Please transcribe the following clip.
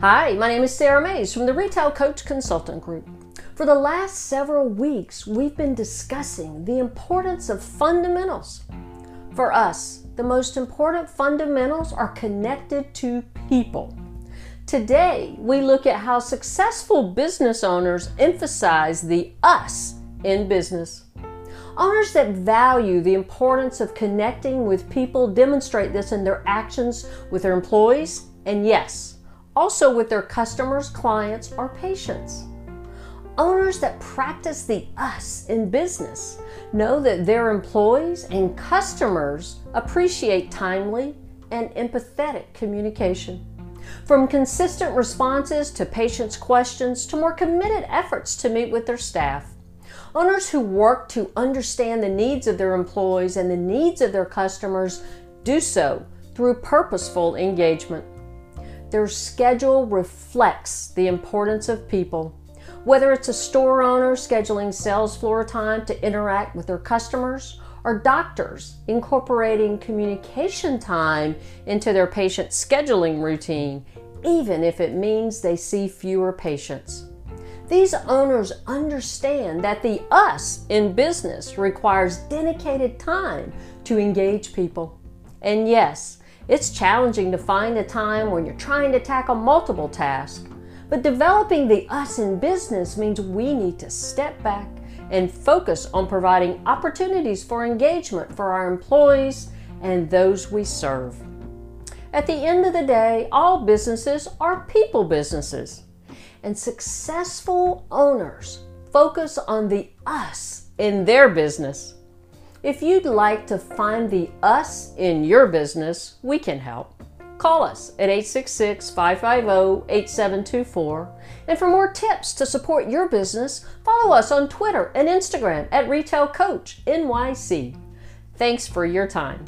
Hi, my name is Sarah Mays from the Retail Coach Consultant Group. For the last several weeks, we've been discussing the importance of fundamentals. For us, the most important fundamentals are connected to people. Today, we look at how successful business owners emphasize the us in business. Owners that value the importance of connecting with people demonstrate this in their actions with their employees and, yes, also with their customers, clients, or patients. Owners that practice the us in business know that their employees and customers appreciate timely and empathetic communication. From consistent responses to patients' questions to more committed efforts to meet with their staff. Owners who work to understand the needs of their employees and the needs of their customers do so through purposeful engagement. Their schedule reflects the importance of people. Whether it's a store owner scheduling sales floor time to interact with their customers, or doctors incorporating communication time into their patient scheduling routine, even if it means they see fewer patients. These owners understand that the us in business requires dedicated time to engage people. And yes, it's challenging to find a time when you're trying to tackle multiple tasks, but developing the us in business means we need to step back and focus on providing opportunities for engagement for our employees and those we serve. At the end of the day, all businesses are people businesses, and successful owners focus on the us in their business. If you'd like to find the us in your business, we can help. Call us at 866 550 8724. And for more tips to support your business, follow us on Twitter and Instagram at Retail Coach NYC. Thanks for your time.